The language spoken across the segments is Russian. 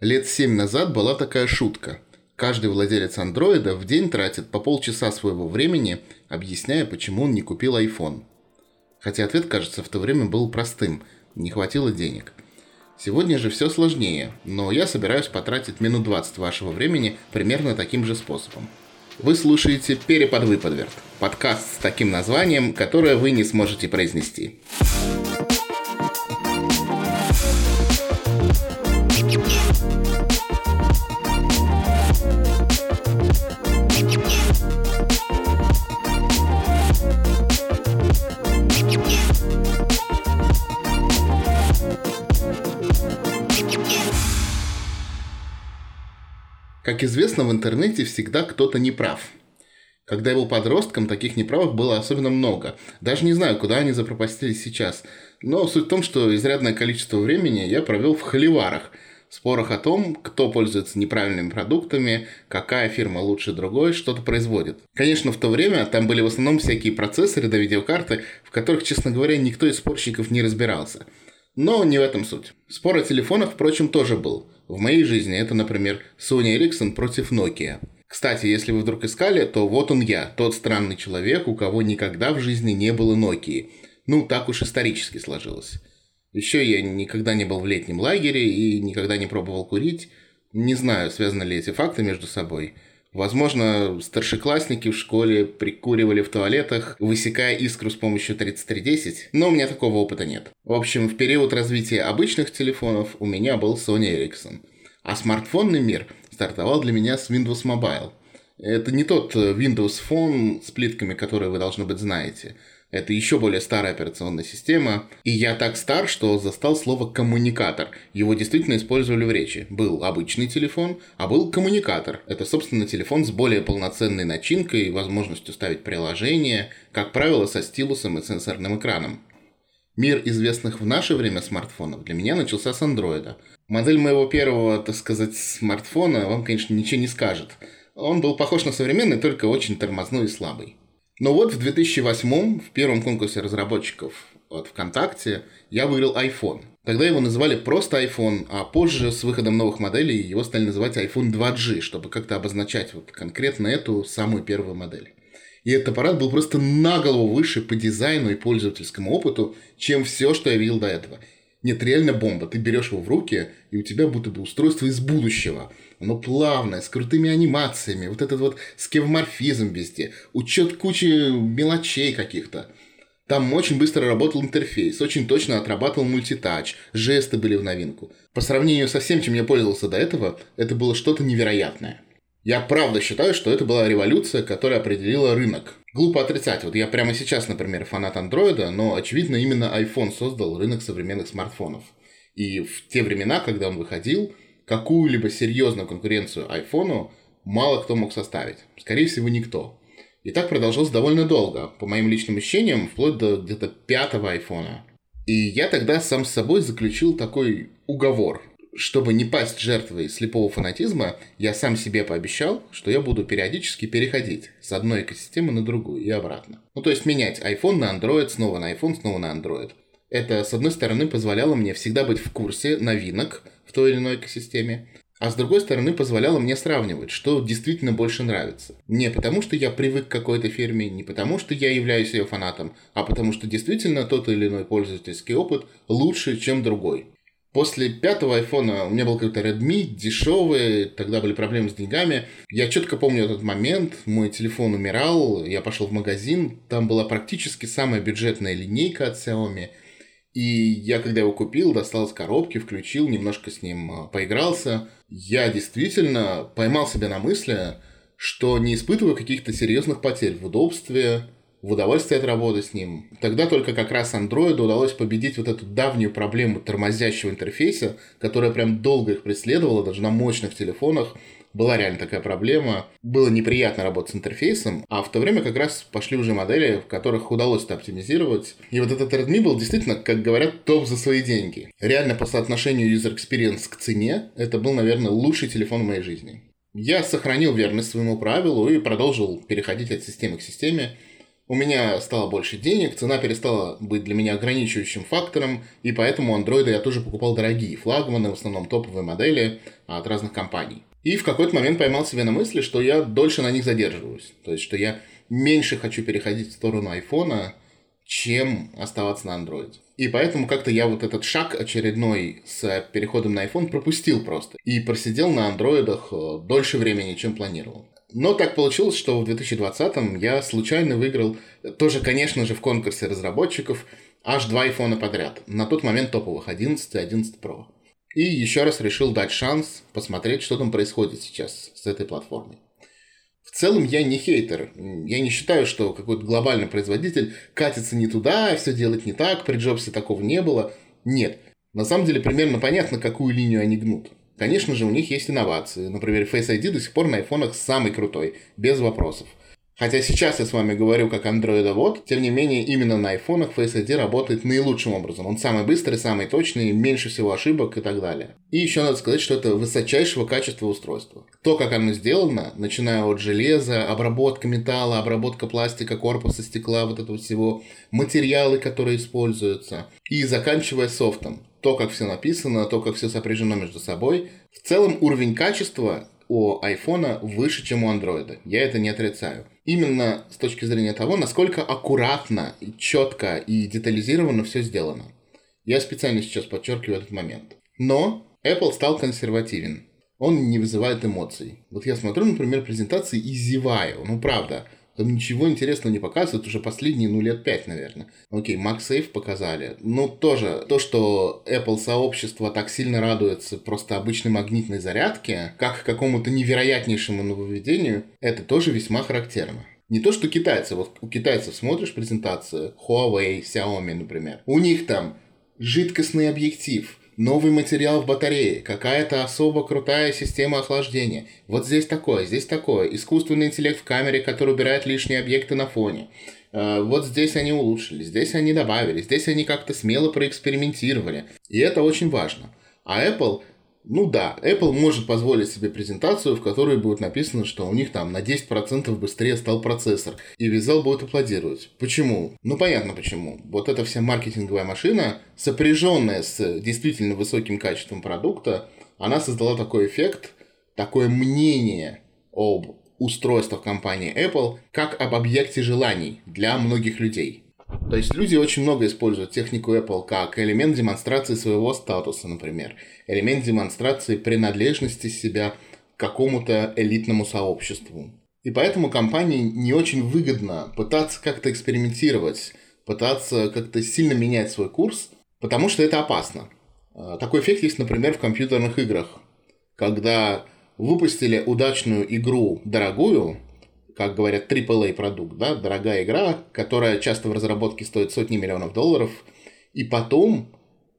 Лет семь назад была такая шутка. Каждый владелец андроида в день тратит по полчаса своего времени, объясняя, почему он не купил iPhone. Хотя ответ, кажется, в то время был простым – не хватило денег. Сегодня же все сложнее, но я собираюсь потратить минут 20 вашего времени примерно таким же способом. Вы слушаете «Переподвыподверт» – подкаст с таким названием, которое вы не сможете произнести. Как известно, в интернете всегда кто-то неправ. Когда я был подростком, таких неправых было особенно много. Даже не знаю, куда они запропастились сейчас. Но суть в том, что изрядное количество времени я провел в холиварах, спорах о том, кто пользуется неправильными продуктами, какая фирма лучше другой что-то производит. Конечно, в то время там были в основном всякие процессоры до видеокарты, в которых, честно говоря, никто из спорщиков не разбирался. Но не в этом суть. Спор о телефонах, впрочем, тоже был – в моей жизни это, например, Sony Ericsson против Nokia. Кстати, если вы вдруг искали, то вот он я, тот странный человек, у кого никогда в жизни не было Nokia. Ну, так уж исторически сложилось. Еще я никогда не был в летнем лагере и никогда не пробовал курить. Не знаю, связаны ли эти факты между собой – Возможно, старшеклассники в школе прикуривали в туалетах, высекая искру с помощью 3310, но у меня такого опыта нет. В общем, в период развития обычных телефонов у меня был Sony Ericsson. А смартфонный мир стартовал для меня с Windows Mobile. Это не тот Windows Phone с плитками, которые вы, должно быть, знаете – это еще более старая операционная система. И я так стар, что застал слово «коммуникатор». Его действительно использовали в речи. Был обычный телефон, а был коммуникатор. Это, собственно, телефон с более полноценной начинкой и возможностью ставить приложения, как правило, со стилусом и сенсорным экраном. Мир известных в наше время смартфонов для меня начался с андроида. Модель моего первого, так сказать, смартфона вам, конечно, ничего не скажет. Он был похож на современный, только очень тормозной и слабый. Но вот в 2008 в первом конкурсе разработчиков от ВКонтакте я выиграл iPhone. Тогда его называли просто iPhone, а позже с выходом новых моделей его стали называть iPhone 2G, чтобы как-то обозначать вот конкретно эту самую первую модель. И этот аппарат был просто на голову выше по дизайну и пользовательскому опыту, чем все, что я видел до этого. Нет, реально бомба. Ты берешь его в руки, и у тебя будто бы устройство из будущего. Оно плавное, с крутыми анимациями, вот этот вот скевморфизм везде, учет кучи мелочей каких-то. Там очень быстро работал интерфейс, очень точно отрабатывал мультитач, жесты были в новинку. По сравнению со всем, чем я пользовался до этого, это было что-то невероятное. Я правда считаю, что это была революция, которая определила рынок. Глупо отрицать. Вот я прямо сейчас, например, фанат андроида, но, очевидно, именно iPhone создал рынок современных смартфонов. И в те времена, когда он выходил, какую-либо серьезную конкуренцию iPhone мало кто мог составить. Скорее всего, никто. И так продолжалось довольно долго, по моим личным ощущениям, вплоть до где-то пятого айфона. И я тогда сам с собой заключил такой уговор – чтобы не пасть жертвой слепого фанатизма, я сам себе пообещал, что я буду периодически переходить с одной экосистемы на другую и обратно. Ну, то есть менять iPhone на Android, снова на iPhone, снова на Android. Это, с одной стороны, позволяло мне всегда быть в курсе новинок той или иной экосистеме, а с другой стороны, позволяло мне сравнивать, что действительно больше нравится. Не потому, что я привык к какой-то фирме, не потому, что я являюсь ее фанатом, а потому, что действительно тот или иной пользовательский опыт лучше, чем другой. После пятого айфона у меня был какой-то Redmi, дешевый, тогда были проблемы с деньгами. Я четко помню этот момент, мой телефон умирал, я пошел в магазин, там была практически самая бюджетная линейка от Xiaomi. И я, когда его купил, достал из коробки, включил, немножко с ним а, поигрался. Я действительно поймал себя на мысли, что не испытываю каких-то серьезных потерь в удобстве, в удовольствие от работы с ним. Тогда только как раз Android удалось победить вот эту давнюю проблему тормозящего интерфейса, которая прям долго их преследовала, даже на мощных телефонах была реально такая проблема. Было неприятно работать с интерфейсом, а в то время как раз пошли уже модели, в которых удалось это оптимизировать. И вот этот Redmi был действительно, как говорят, топ за свои деньги. Реально по соотношению user experience к цене, это был, наверное, лучший телефон в моей жизни. Я сохранил верность своему правилу и продолжил переходить от системы к системе. У меня стало больше денег, цена перестала быть для меня ограничивающим фактором, и поэтому андроиды я тоже покупал дорогие, флагманы, в основном топовые модели от разных компаний. И в какой-то момент поймал себя на мысли, что я дольше на них задерживаюсь. То есть, что я меньше хочу переходить в сторону айфона, чем оставаться на андроиде. И поэтому как-то я вот этот шаг очередной с переходом на iPhone пропустил просто. И просидел на андроидах э, дольше времени, чем планировал. Но так получилось, что в 2020 я случайно выиграл, тоже, конечно же, в конкурсе разработчиков, аж два айфона подряд. На тот момент топовых 11 и 11 Pro. И еще раз решил дать шанс посмотреть, что там происходит сейчас с этой платформой. В целом я не хейтер. Я не считаю, что какой-то глобальный производитель катится не туда, все делает не так, при Джобсе такого не было. Нет. На самом деле примерно понятно, какую линию они гнут. Конечно же, у них есть инновации. Например, Face ID до сих пор на айфонах самый крутой, без вопросов. Хотя сейчас я с вами говорю как андроидовод, тем не менее именно на айфонах Face ID работает наилучшим образом. Он самый быстрый, самый точный, меньше всего ошибок и так далее. И еще надо сказать, что это высочайшего качества устройства. То, как оно сделано, начиная от железа, обработка металла, обработка пластика, корпуса, стекла, вот этого всего, материалы, которые используются, и заканчивая софтом. То, как все написано, то, как все сопряжено между собой. В целом уровень качества у айфона выше, чем у андроида. Я это не отрицаю. Именно с точки зрения того, насколько аккуратно, четко и детализированно все сделано. Я специально сейчас подчеркиваю этот момент. Но Apple стал консервативен. Он не вызывает эмоций. Вот я смотрю, например, презентации и зеваю. Ну, правда. Там ничего интересного не показывают уже последние, ну, лет пять, наверное. Окей, MagSafe показали. Ну, тоже, то, что Apple сообщество так сильно радуется просто обычной магнитной зарядке, как какому-то невероятнейшему нововведению, это тоже весьма характерно. Не то, что китайцы. Вот у китайцев смотришь презентацию Huawei, Xiaomi, например. У них там жидкостный объектив, новый материал в батарее, какая-то особо крутая система охлаждения. Вот здесь такое, здесь такое. Искусственный интеллект в камере, который убирает лишние объекты на фоне. Э, вот здесь они улучшили, здесь они добавили, здесь они как-то смело проэкспериментировали. И это очень важно. А Apple ну да, Apple может позволить себе презентацию, в которой будет написано, что у них там на 10% быстрее стал процессор, и весь зал будет аплодировать. Почему? Ну понятно почему. Вот эта вся маркетинговая машина, сопряженная с действительно высоким качеством продукта, она создала такой эффект, такое мнение об устройствах компании Apple, как об объекте желаний для многих людей. То есть люди очень много используют технику Apple как элемент демонстрации своего статуса, например. Элемент демонстрации принадлежности себя к какому-то элитному сообществу. И поэтому компании не очень выгодно пытаться как-то экспериментировать, пытаться как-то сильно менять свой курс, потому что это опасно. А, такой эффект есть, например, в компьютерных играх. Когда выпустили удачную игру дорогую, как говорят, AAA продукт, да, дорогая игра, которая часто в разработке стоит сотни миллионов долларов, и потом,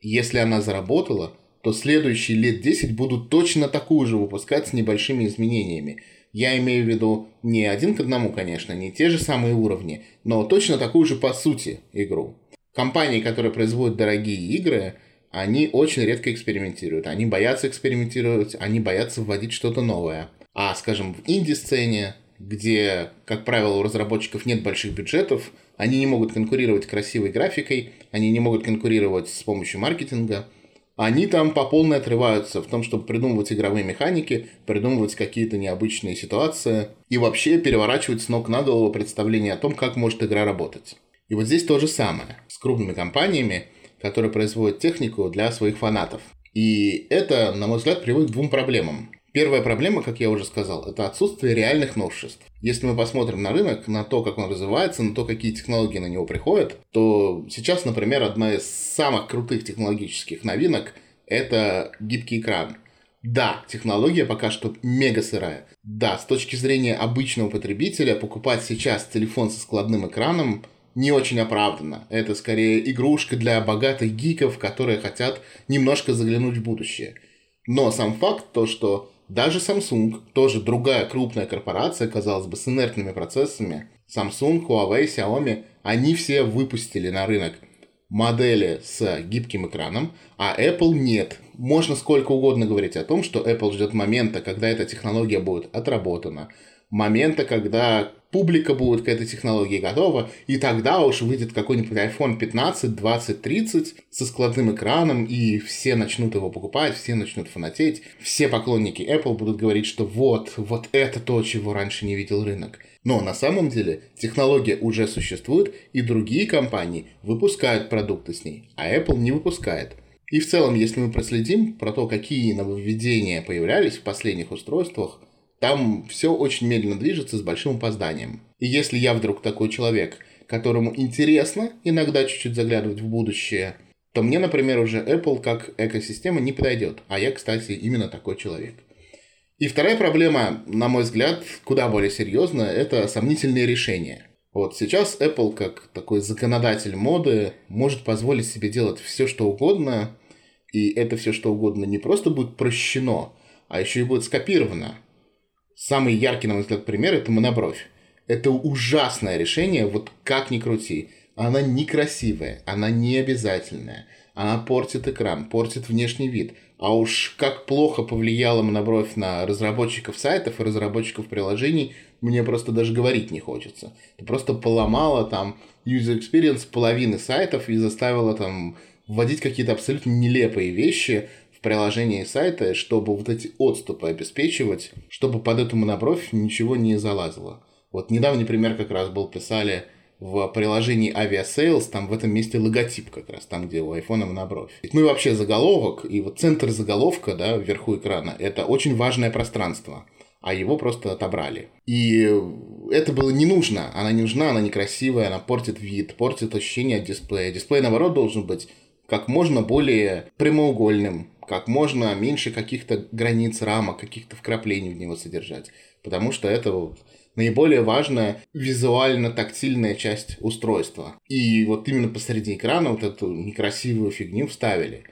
если она заработала, то следующие лет 10 будут точно такую же выпускать с небольшими изменениями. Я имею в виду не один к одному, конечно, не те же самые уровни, но точно такую же по сути игру. Компании, которые производят дорогие игры, они очень редко экспериментируют. Они боятся экспериментировать, они боятся вводить что-то новое. А, скажем, в инди-сцене где, как правило, у разработчиков нет больших бюджетов, они не могут конкурировать красивой графикой, они не могут конкурировать с помощью маркетинга. Они там по полной отрываются в том, чтобы придумывать игровые механики, придумывать какие-то необычные ситуации и вообще переворачивать с ног на голову представление о том, как может игра работать. И вот здесь то же самое с крупными компаниями, которые производят технику для своих фанатов. И это, на мой взгляд, приводит к двум проблемам. Первая проблема, как я уже сказал, это отсутствие реальных новшеств. Если мы посмотрим на рынок, на то, как он развивается, на то, какие технологии на него приходят, то сейчас, например, одна из самых крутых технологических новинок – это гибкий экран. Да, технология пока что мега сырая. Да, с точки зрения обычного потребителя, покупать сейчас телефон со складным экраном не очень оправданно. Это скорее игрушка для богатых гиков, которые хотят немножко заглянуть в будущее. Но сам факт то, что даже Samsung, тоже другая крупная корпорация, казалось бы, с инертными процессами, Samsung, Huawei, Xiaomi, они все выпустили на рынок модели с гибким экраном, а Apple нет. Можно сколько угодно говорить о том, что Apple ждет момента, когда эта технология будет отработана, момента, когда публика будет к этой технологии готова, и тогда уж выйдет какой-нибудь iPhone 15, 20, 30 со складным экраном, и все начнут его покупать, все начнут фанатеть, все поклонники Apple будут говорить, что вот, вот это то, чего раньше не видел рынок. Но на самом деле технология уже существует, и другие компании выпускают продукты с ней, а Apple не выпускает. И в целом, если мы проследим про то, какие нововведения появлялись в последних устройствах, там все очень медленно движется с большим опозданием. И если я вдруг такой человек, которому интересно иногда чуть-чуть заглядывать в будущее, то мне, например, уже Apple как экосистема не подойдет. А я, кстати, именно такой человек. И вторая проблема, на мой взгляд, куда более серьезная, это сомнительные решения. Вот сейчас Apple, как такой законодатель моды, может позволить себе делать все, что угодно, и это все, что угодно, не просто будет прощено, а еще и будет скопировано. Самый яркий, на мой взгляд, пример – это монобровь. Это ужасное решение, вот как ни крути. Она некрасивая, она не обязательная. Она портит экран, портит внешний вид. А уж как плохо повлияла монобровь на разработчиков сайтов и разработчиков приложений, мне просто даже говорить не хочется. Это просто поломала там user experience половины сайтов и заставила там вводить какие-то абсолютно нелепые вещи, приложении сайта, чтобы вот эти отступы обеспечивать, чтобы под эту монобровь ничего не залазило. Вот недавний пример как раз был, писали в приложении Aviasales, там в этом месте логотип как раз, там, где у айфона монобровь. Ну и вообще заголовок, и вот центр заголовка, да, вверху экрана, это очень важное пространство, а его просто отобрали. И это было не нужно, она не нужна, она некрасивая, она портит вид, портит ощущение от дисплея. Дисплей, наоборот, должен быть как можно более прямоугольным, как можно меньше каких-то границ, рамок, каких-то вкраплений в него содержать. Потому что это вот наиболее важная визуально-тактильная часть устройства. И вот именно посреди экрана вот эту некрасивую фигню вставили.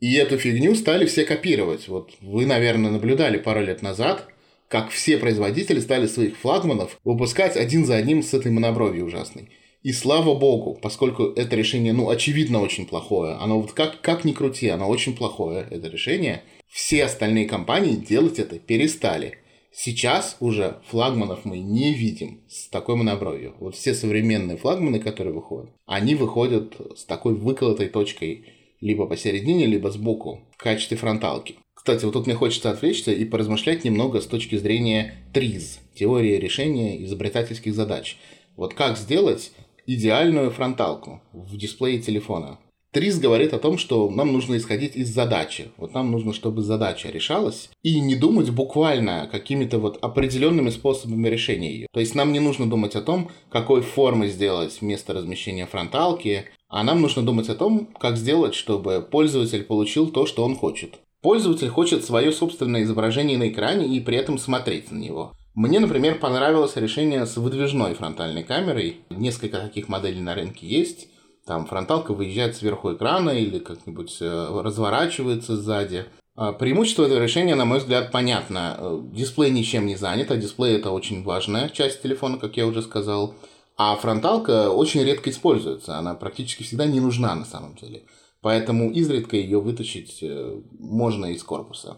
И эту фигню стали все копировать. Вот вы, наверное, наблюдали пару лет назад, как все производители стали своих флагманов выпускать один за одним с этой монобровью ужасной. И слава богу, поскольку это решение, ну, очевидно, очень плохое. Оно вот как, как ни крути, оно очень плохое, это решение. Все остальные компании делать это перестали. Сейчас уже флагманов мы не видим с такой монобровью. Вот все современные флагманы, которые выходят, они выходят с такой выколотой точкой либо посередине, либо сбоку в качестве фронталки. Кстати, вот тут мне хочется отвлечься и поразмышлять немного с точки зрения ТРИЗ, теории решения изобретательских задач. Вот как сделать идеальную фронталку в дисплее телефона. Трис говорит о том, что нам нужно исходить из задачи. Вот нам нужно, чтобы задача решалась, и не думать буквально какими-то вот определенными способами решения ее. То есть нам не нужно думать о том, какой формы сделать вместо размещения фронталки, а нам нужно думать о том, как сделать, чтобы пользователь получил то, что он хочет. Пользователь хочет свое собственное изображение на экране и при этом смотреть на него. Мне, например, понравилось решение с выдвижной фронтальной камерой. Несколько таких моделей на рынке есть. Там фронталка выезжает сверху экрана или как-нибудь э, разворачивается сзади. А преимущество этого решения, на мой взгляд, понятно. Дисплей ничем не занят, а дисплей это очень важная часть телефона, как я уже сказал. А фронталка очень редко используется, она практически всегда не нужна на самом деле. Поэтому изредка ее вытащить э, можно из корпуса.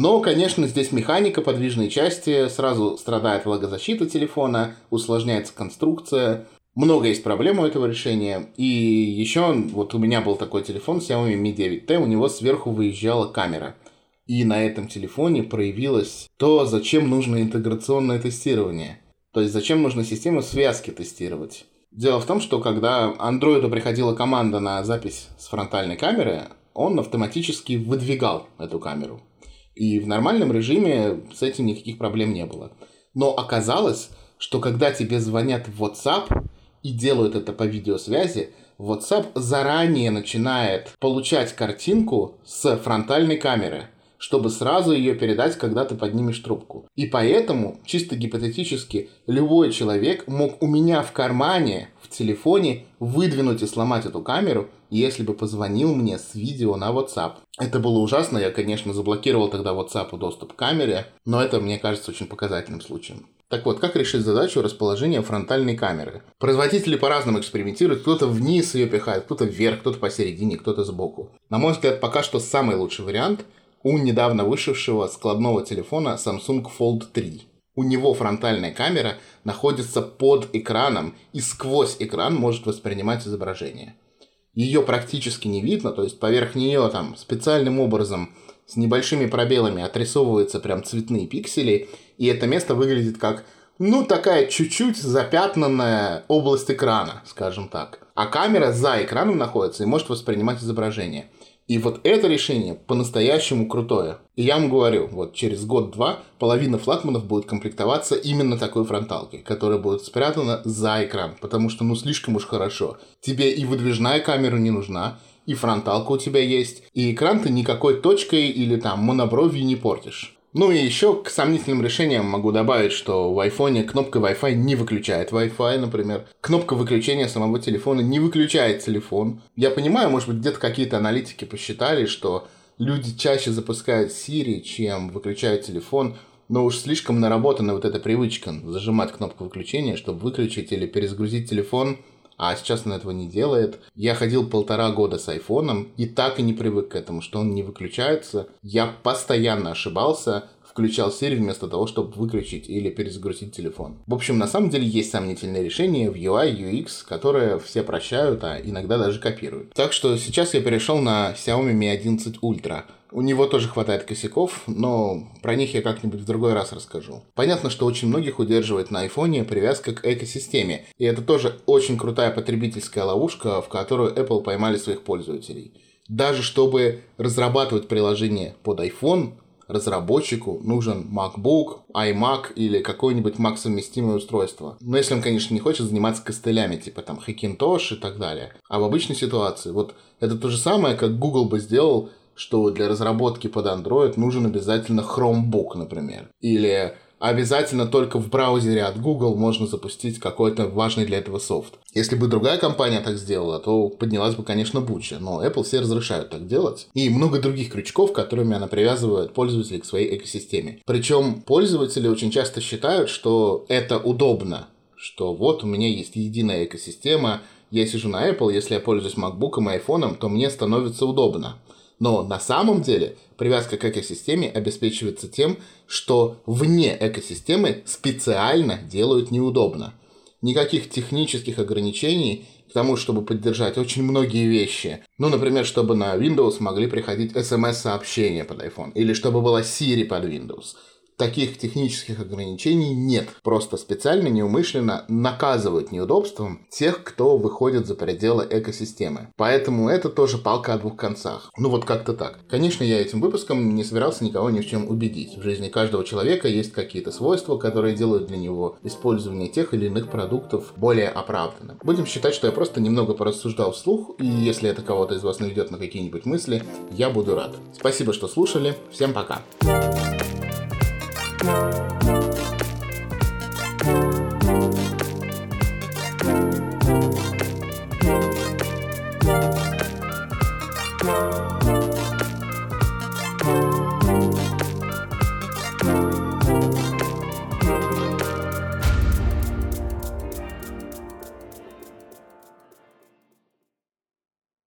Но, конечно, здесь механика подвижной части, сразу страдает влагозащита телефона, усложняется конструкция. Много есть проблем у этого решения. И еще вот у меня был такой телефон Xiaomi Mi 9T, у него сверху выезжала камера. И на этом телефоне проявилось то, зачем нужно интеграционное тестирование. То есть зачем нужно систему связки тестировать. Дело в том, что когда андроиду приходила команда на запись с фронтальной камеры, он автоматически выдвигал эту камеру. И в нормальном режиме с этим никаких проблем не было. Но оказалось, что когда тебе звонят в WhatsApp и делают это по видеосвязи, WhatsApp заранее начинает получать картинку с фронтальной камеры, чтобы сразу ее передать, когда ты поднимешь трубку. И поэтому, чисто гипотетически, любой человек мог у меня в кармане, телефоне, выдвинуть и сломать эту камеру если бы позвонил мне с видео на WhatsApp. Это было ужасно, я, конечно, заблокировал тогда WhatsApp доступ к камере, но это, мне кажется, очень показательным случаем. Так вот, как решить задачу расположения фронтальной камеры? Производители по-разному экспериментируют. Кто-то вниз ее пихает, кто-то вверх, кто-то посередине, кто-то сбоку. На мой взгляд, пока что самый лучший вариант у недавно вышедшего складного телефона Samsung Fold 3. У него фронтальная камера находится под экраном и сквозь экран может воспринимать изображение. Ее практически не видно, то есть поверх нее там специальным образом с небольшими пробелами отрисовываются прям цветные пиксели, и это место выглядит как, ну, такая чуть-чуть запятнанная область экрана, скажем так. А камера за экраном находится и может воспринимать изображение. И вот это решение по-настоящему крутое. И я вам говорю, вот через год-два половина флагманов будет комплектоваться именно такой фронталкой, которая будет спрятана за экран, потому что ну слишком уж хорошо. Тебе и выдвижная камера не нужна, и фронталка у тебя есть, и экран ты никакой точкой или там монобровью не портишь. Ну и еще к сомнительным решениям могу добавить, что в айфоне кнопка Wi-Fi не выключает Wi-Fi, например. Кнопка выключения самого телефона не выключает телефон. Я понимаю, может быть, где-то какие-то аналитики посчитали, что люди чаще запускают Siri, чем выключают телефон, но уж слишком наработана вот эта привычка зажимать кнопку выключения, чтобы выключить или перезагрузить телефон – а сейчас он этого не делает. Я ходил полтора года с айфоном и так и не привык к этому, что он не выключается. Я постоянно ошибался, включал Siri вместо того, чтобы выключить или перезагрузить телефон. В общем, на самом деле есть сомнительные решения в UI, UX, которые все прощают, а иногда даже копируют. Так что сейчас я перешел на Xiaomi Mi 11 Ultra. У него тоже хватает косяков, но про них я как-нибудь в другой раз расскажу. Понятно, что очень многих удерживает на айфоне привязка к экосистеме, и это тоже очень крутая потребительская ловушка, в которую Apple поймали своих пользователей. Даже чтобы разрабатывать приложение под iPhone, разработчику нужен MacBook, iMac или какое-нибудь Mac совместимое устройство. Но если он, конечно, не хочет заниматься костылями, типа там Hackintosh и так далее. А в обычной ситуации, вот это то же самое, как Google бы сделал что для разработки под Android нужен обязательно Chromebook, например. Или обязательно только в браузере от Google можно запустить какой-то важный для этого софт. Если бы другая компания так сделала, то поднялась бы, конечно, буча. Но Apple все разрешают так делать. И много других крючков, которыми она привязывает пользователей к своей экосистеме. Причем пользователи очень часто считают, что это удобно. Что вот у меня есть единая экосистема, я сижу на Apple, если я пользуюсь MacBook и iPhone, то мне становится удобно. Но на самом деле привязка к экосистеме обеспечивается тем, что вне экосистемы специально делают неудобно. Никаких технических ограничений к тому, чтобы поддержать очень многие вещи. Ну, например, чтобы на Windows могли приходить смс-сообщения под iPhone, или чтобы была Siri под Windows таких технических ограничений нет. Просто специально, неумышленно наказывают неудобством тех, кто выходит за пределы экосистемы. Поэтому это тоже палка о двух концах. Ну вот как-то так. Конечно, я этим выпуском не собирался никого ни в чем убедить. В жизни каждого человека есть какие-то свойства, которые делают для него использование тех или иных продуктов более оправданным. Будем считать, что я просто немного порассуждал вслух, и если это кого-то из вас наведет на какие-нибудь мысли, я буду рад. Спасибо, что слушали. Всем пока. Пока. Música